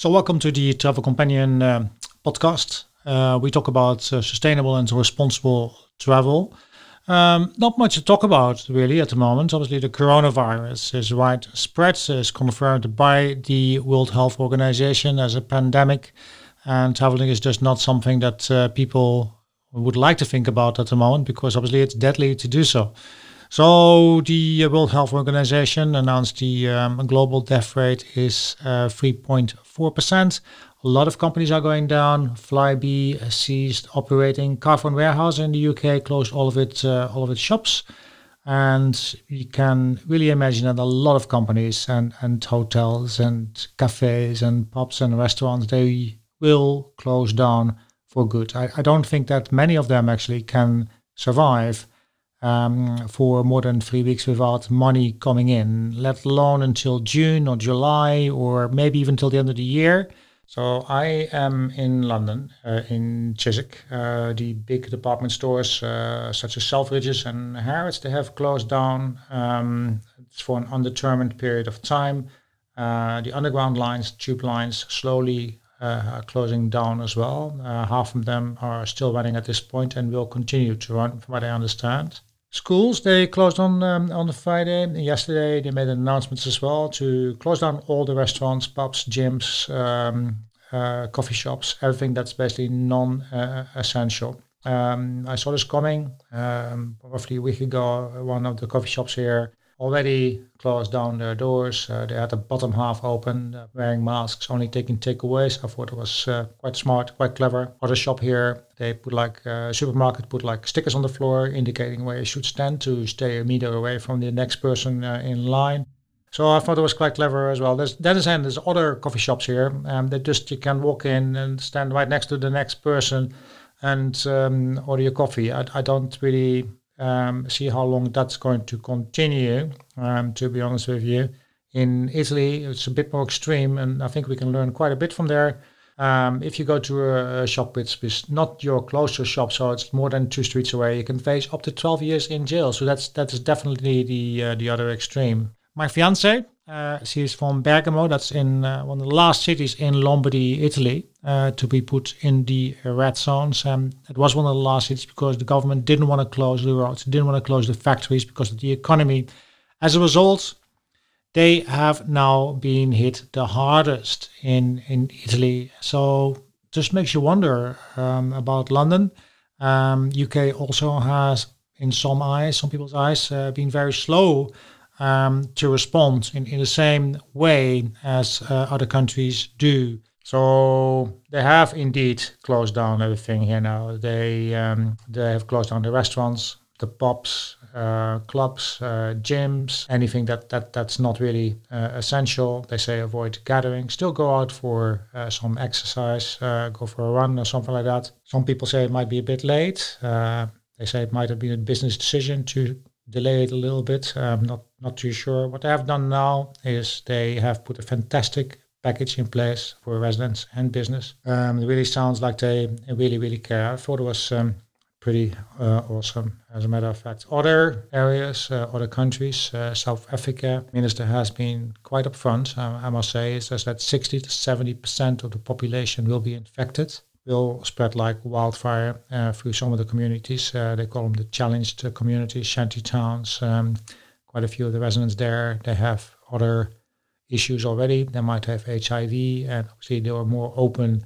So, welcome to the Travel Companion uh, podcast. Uh, we talk about uh, sustainable and responsible travel. Um, not much to talk about really at the moment. Obviously, the coronavirus is widespread, is confirmed by the World Health Organization as a pandemic, and traveling is just not something that uh, people would like to think about at the moment because obviously it's deadly to do so. So the uh, World Health Organization announced the um, global death rate is uh, 3.4%. A lot of companies are going down. Flybe ceased operating. Carphone Warehouse in the UK closed all of its uh, all of its shops, and you can really imagine that a lot of companies and and hotels and cafes and pubs and restaurants they will close down for good. I, I don't think that many of them actually can survive um, for more than three weeks without money coming in, let alone until June or July or maybe even till the end of the year. So I am in London, uh, in Chiswick. Uh, the big department stores uh, such as Selfridges and Harrods, they have closed down um, for an undetermined period of time. Uh, the underground lines, tube lines, slowly uh, closing down as well. Uh, half of them are still running at this point and will continue to run, from what I understand. Schools they closed on um, on the Friday. Yesterday they made announcements as well to close down all the restaurants, pubs, gyms, um, uh, coffee shops, everything that's basically non-essential. Um, I saw this coming um, roughly a week ago. One of the coffee shops here already closed down their doors. Uh, they had the bottom half open, uh, wearing masks, only taking takeaways. I thought it was uh, quite smart, quite clever. Other shop here, they put like uh, supermarket put like stickers on the floor indicating where you should stand to stay a meter away from the next person uh, in line. So I thought it was quite clever as well. There's that is and there's other coffee shops here. Um, that just you can walk in and stand right next to the next person and um, order your coffee. I, I don't really um, see how long that's going to continue. Um, to be honest with you, in Italy it's a bit more extreme, and I think we can learn quite a bit from there. Um, if you go to a, a shop which is not your closest shop, so it's more than two streets away, you can face up to 12 years in jail. So that's that is definitely the uh, the other extreme. My fiance, uh, she is from Bergamo. That's in uh, one of the last cities in Lombardy, Italy, uh, to be put in the red zones. Um, it was one of the last cities because the government didn't want to close the roads, didn't want to close the factories because of the economy. As a result, they have now been hit the hardest in in Italy. So just makes you wonder um, about London. Um, UK also has, in some eyes, some people's eyes, uh, been very slow um, to respond in, in the same way as uh, other countries do. So they have indeed closed down everything here now. They um, they have closed down the restaurants, the pubs, uh, clubs, uh, gyms, anything that, that that's not really uh, essential. They say avoid gatherings. Still go out for uh, some exercise, uh, go for a run or something like that. Some people say it might be a bit late. Uh, they say it might have been a business decision to delay it a little bit. Not not too sure. What they have done now is they have put a fantastic package in place for residents and business. Um, it really sounds like they really really care. I thought it was um, pretty uh, awesome. As a matter of fact, other areas, uh, other countries, uh, South Africa, minister has been quite upfront. Uh, I must say, says that 60 to 70 percent of the population will be infected will spread like wildfire uh, through some of the communities. Uh, they call them the challenged communities, shanty towns. Um, quite a few of the residents there, they have other issues already. They might have HIV, and obviously they are more open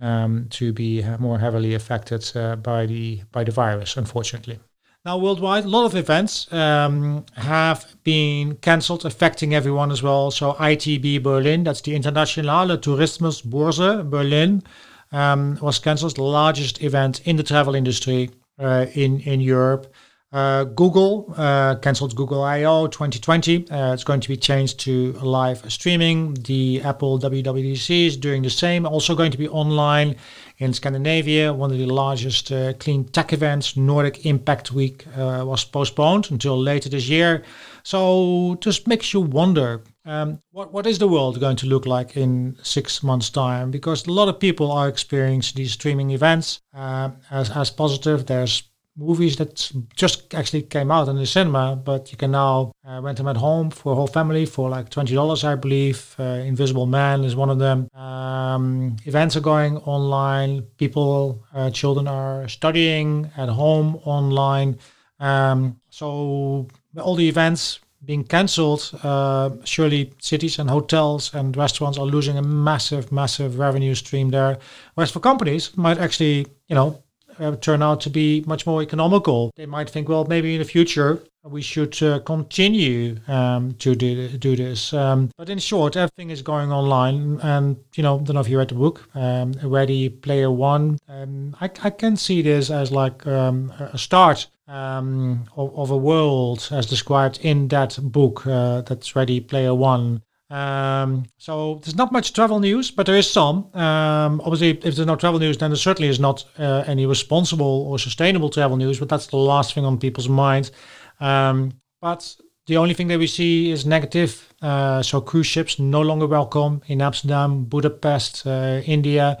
um, to be more heavily affected uh, by the by the virus, unfortunately. Now, worldwide, a lot of events um, have been cancelled, affecting everyone as well. So, ITB Berlin, that's the Internationale Tourismus Tourismusbörse Berlin, um, was cancelled, the largest event in the travel industry uh, in in Europe. Uh, Google uh, cancelled Google I/O 2020. Uh, it's going to be changed to live streaming. The Apple WWDC is doing the same. Also going to be online in Scandinavia. One of the largest uh, clean tech events, Nordic Impact Week, uh, was postponed until later this year. So just makes you wonder um, what what is the world going to look like in six months' time? Because a lot of people are experiencing these streaming events uh, as as positive. There's movies that just actually came out in the cinema, but you can now uh, rent them at home for a whole family for like twenty dollars, I believe. Uh, Invisible Man is one of them. Um, events are going online. People, uh, children are studying at home online. Um, so all the events being cancelled, uh, surely cities and hotels and restaurants are losing a massive, massive revenue stream there. Whereas for companies, might actually, you know, uh, turn out to be much more economical. They might think, well, maybe in the future we should uh, continue um, to do, do this. Um, but in short, everything is going online. And, you know, I don't know if you read the book, um, Ready Player One. Um, I, I, can see this as like um, a start um, of, of, a world as described in that book uh, that's Ready Player One. Um, so there's not much travel news, but there is some. Um, obviously, if there's no travel news, then there certainly is not uh, any responsible or sustainable travel news. But that's the last thing on people's minds. Um, but the only thing that we see is negative. Uh, so cruise ships no longer welcome in Amsterdam, Budapest, uh, India.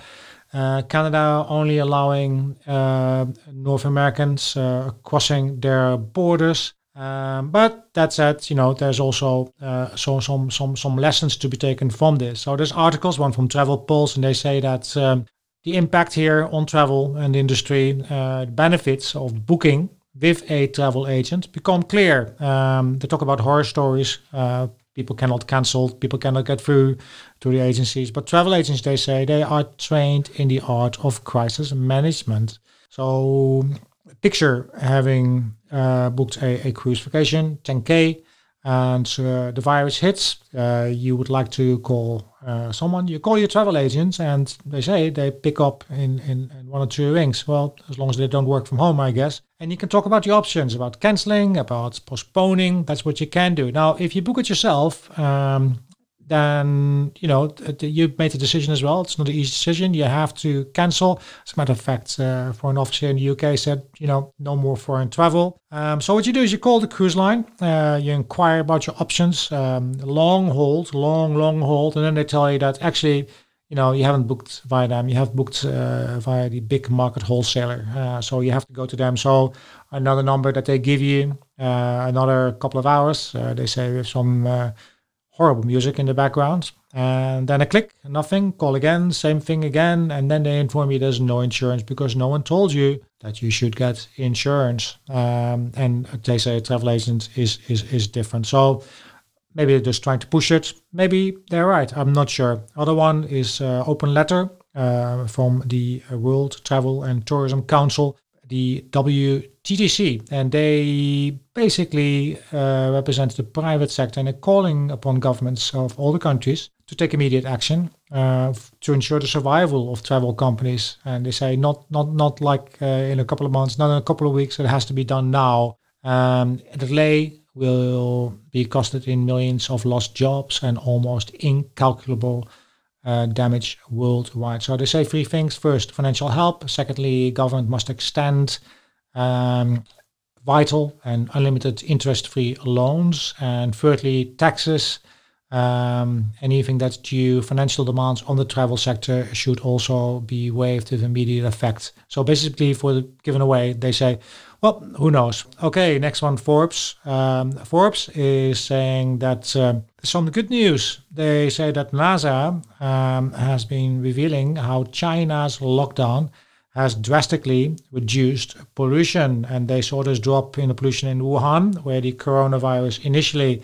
Uh, Canada only allowing uh, North Americans uh, crossing their borders. Um, but that said, you know, there's also uh, so, some some some lessons to be taken from this. So there's articles, one from Travel Pulse, and they say that um, the impact here on travel and industry, uh, the benefits of booking with a travel agent become clear. Um, they talk about horror stories. Uh, people cannot cancel. People cannot get through to the agencies. But travel agents, they say, they are trained in the art of crisis management. So picture having uh, booked a, a, cruise vacation, 10K, and uh, the virus hits, uh, you would like to call uh, someone, you call your travel agent, and they say they pick up in, in, in, one or two rings. Well, as long as they don't work from home, I guess. And you can talk about the options, about canceling, about postponing. That's what you can do. Now, if you book it yourself, um, then you know you made the decision as well. It's not an easy decision. You have to cancel. As a matter of fact, uh, foreign officer in the UK said, you know, no more foreign travel. Um, so what you do is you call the cruise line. Uh, you inquire about your options, um, long hold, long long hold, and then they tell you that actually. You know, you haven't booked via them. You have booked uh, via the big market wholesaler. Uh, so you have to go to them. So another number that they give you, uh, another couple of hours. Uh, they say with some horrible music in the background. And then I click, nothing, call again, same thing again. And then they inform you there's no insurance because no one told you that you should get insurance. Um, and they say a travel agent is, is, is different. So maybe they're just trying to push it. Maybe they're right. I'm not sure. Other one is uh, open letter uh, from the World Travel and Tourism Council the WTTC, and they basically uh, represent the private sector and they're calling upon governments of all the countries to take immediate action uh, to ensure the survival of travel companies. And they say not not not like uh, in a couple of months, not in a couple of weeks. It has to be done now. Um, delay will be costed in millions of lost jobs and almost incalculable uh, damage worldwide. So they say three things. First, financial help. Secondly, government must extend um, vital and unlimited interest-free loans. And thirdly, taxes. Um, anything that's due financial demands on the travel sector should also be waived with immediate effect. So basically, for the given away, they say, well, who knows? Okay, next one, Forbes. Um, Forbes is saying that um, some good news. They say that NASA um, has been revealing how China's lockdown has drastically reduced pollution, and they saw this drop in the pollution in Wuhan, where the coronavirus initially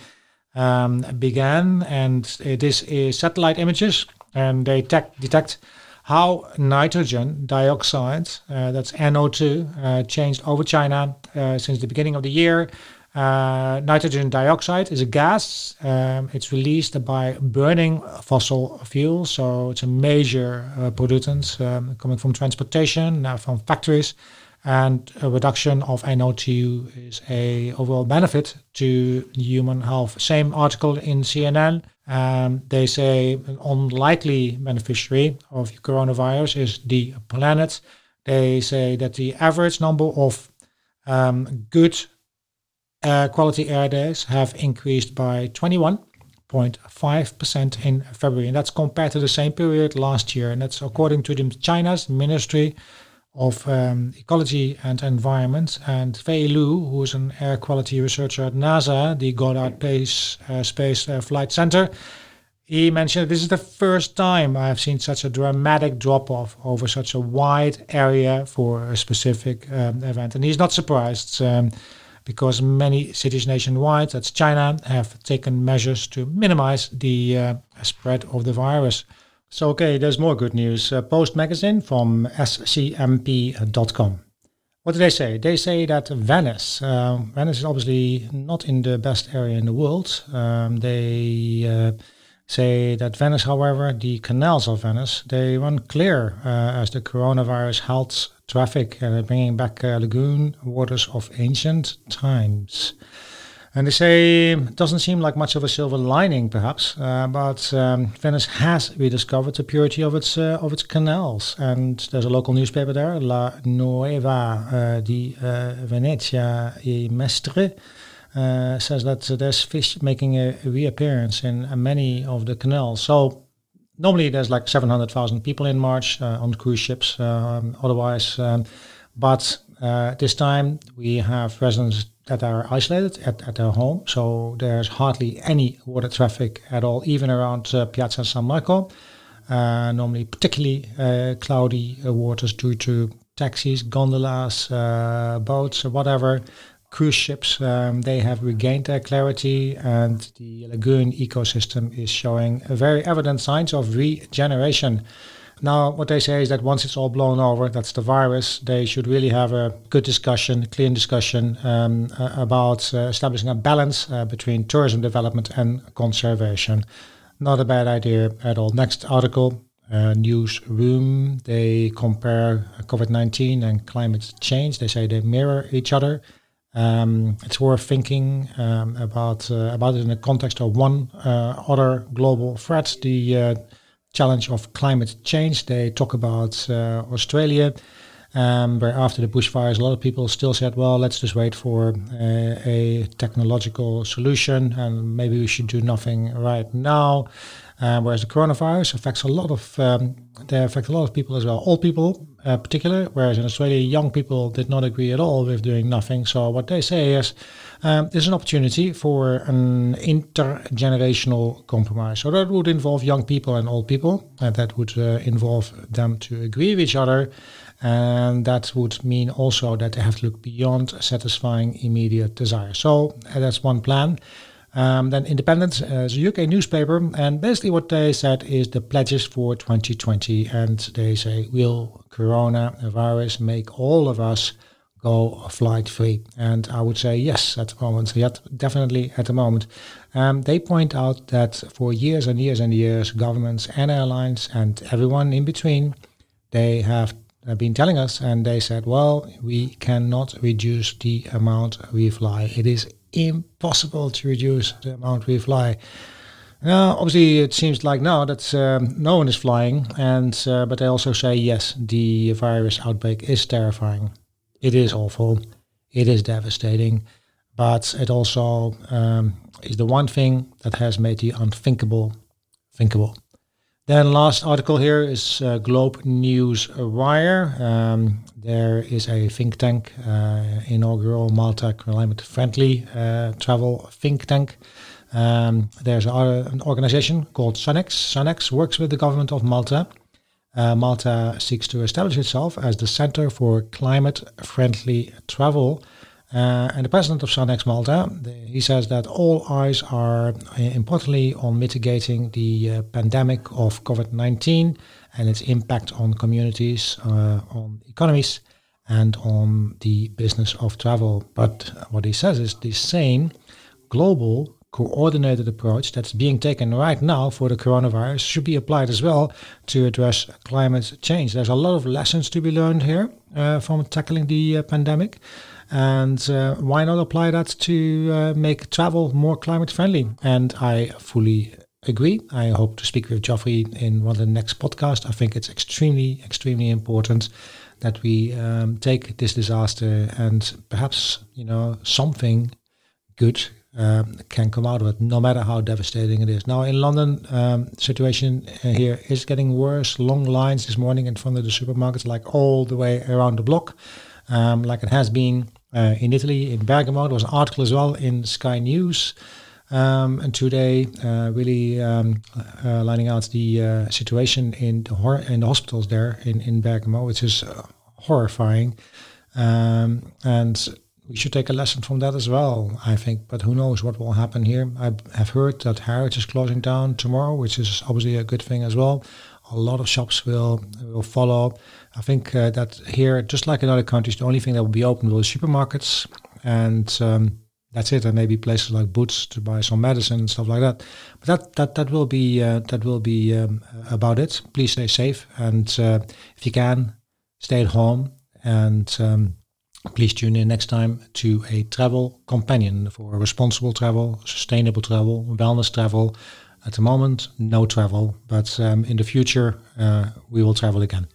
um, began. And this is satellite images, and they detect how nitrogen dioxide, uh, that's NO2, uh, changed over China uh, since the beginning of the year. Uh, nitrogen dioxide is a gas. Um, it's released by burning fossil fuels, so it's a major pollutant um, coming from transportation, from factories, and a reduction of NO2 is a overall benefit to human health. Same article in CNN um, they say an unlikely beneficiary of coronavirus is the planet. They say that the average number of um, good uh, quality air days have increased by 21.5% in February. And that's compared to the same period last year. And that's according to the China's Ministry of um, Ecology and Environment, and Fei Liu, who is an air quality researcher at NASA, the Goddard Space, uh, Space uh, Flight Center. He mentioned this is the first time I have seen such a dramatic drop off over such a wide area for a specific um, event. And he's not surprised um, because many cities nationwide, that's China, have taken measures to minimize the uh, spread of the virus. So, okay, there's more good news. Uh, Post magazine from scmp.com. What do they say? They say that Venice, uh, Venice is obviously not in the best area in the world. Um, they uh, say that Venice, however, the canals of Venice, they run clear uh, as the coronavirus halts traffic and bringing back uh, lagoon waters of ancient times. And they say it doesn't seem like much of a silver lining, perhaps, uh, but um, Venice has rediscovered the purity of its uh, of its canals. And there's a local newspaper there, La Nuova uh, di uh, Venezia e Mestre, uh, says that there's fish making a reappearance in many of the canals. So normally there's like 700,000 people in March uh, on cruise ships. Um, otherwise, um, but this time we have residents that are isolated at, at their home. So there's hardly any water traffic at all, even around uh, Piazza San Marco. Uh, normally, particularly uh, cloudy uh, waters due to taxis, gondolas, uh, boats, or whatever. Cruise ships, um, they have regained their clarity, and the lagoon ecosystem is showing very evident signs of regeneration. Now, what they say is that once it's all blown over, that's the virus, they should really have a good discussion, a clean discussion um, uh, about uh, establishing a balance uh, between tourism development and conservation. Not a bad idea at all. Next article, uh, Newsroom, they compare COVID 19 and climate change. They say they mirror each other. Um, it's worth thinking um, about uh, about it in the context of one uh, other global threat, the challenge of climate change. They talk about uh, Australia, um, where after the bushfires, a lot of people still said, well, let's just wait for uh, a technological solution and maybe we should do nothing right now. Uh, whereas the coronavirus affects a lot of um, they affect a lot of people as well, old people uh, particular. Whereas in Australia, young people did not agree at all with doing nothing. So what they say is um, there's an opportunity for an intergenerational compromise. So that would involve young people and old people, and that would uh, involve them to agree with each other. And that would mean also that they have to look beyond satisfying immediate desire. So uh, that's one plan. Um, then Independent is a UK newspaper, and basically what they said is the pledges for 2020, and they say, will coronavirus make all of us go flight free? And I would say yes at the moment, yet definitely at the moment. Um, they point out that for years and years and years, governments and airlines and everyone in between, they have been telling us, and they said, well, we cannot reduce the amount we fly. It is impossible to reduce the amount we fly. Now, obviously, it seems like now that um, no one is flying, and uh, but they also say yes, the virus outbreak is terrifying. It is awful. It is devastating, but it also um, is the one thing that has made the unthinkable thinkable. Then last article here is uh, Globe News Wire. Um, there is a think tank, uh, inaugural Malta climate friendly uh, travel think tank. Um, there's an organization called SUNx. SUNx works with the government of Malta. Uh, Malta seeks to establish itself as the center for climate friendly travel uh, and the president of SUNx Malta, he says that all eyes are uh, importantly on mitigating the uh, pandemic of COVID-19 and its impact on communities, uh, on economies, and on the business of travel. But what he says is the same global coordinated approach that's being taken right now for the coronavirus should be applied as well to address climate change. There's a lot of lessons to be learned here uh, from tackling the uh, pandemic. And uh, why not apply that to uh, make travel more climate friendly? And I fully agree. I hope to speak with Geoffrey in one of the next podcasts. I think it's extremely, extremely important that we um, take this disaster and perhaps, you know, something good um, can come out of it, no matter how devastating it is. Now in London, um, situation here is getting worse. Long lines this morning in front of the supermarkets, like all the way around the block, um, like it has been uh, in Italy, in Bergamo. There was an article as well in Sky News. Um, and today, uh, really um, uh, lining out the uh, situation in the, hor- in the hospitals there in, in Bergamo, which is horrifying. Um, and we should take a lesson from that as well, I think. But who knows what will happen here? I have heard that Harrods is closing down tomorrow, which is obviously a good thing as well. A lot of shops will will follow. I think uh, that here, just like in other countries, the only thing that will be open will be supermarkets, and um, that's it. And maybe places like Boots to buy some medicine and stuff like that. But that that that will be uh, that will be um, about it. Please stay safe, and uh, if you can, stay at home and. Um, please tune in next time to a travel companion for responsible travel, sustainable travel, wellness travel. At the moment, no travel, but um, in the future, uh, we will travel again.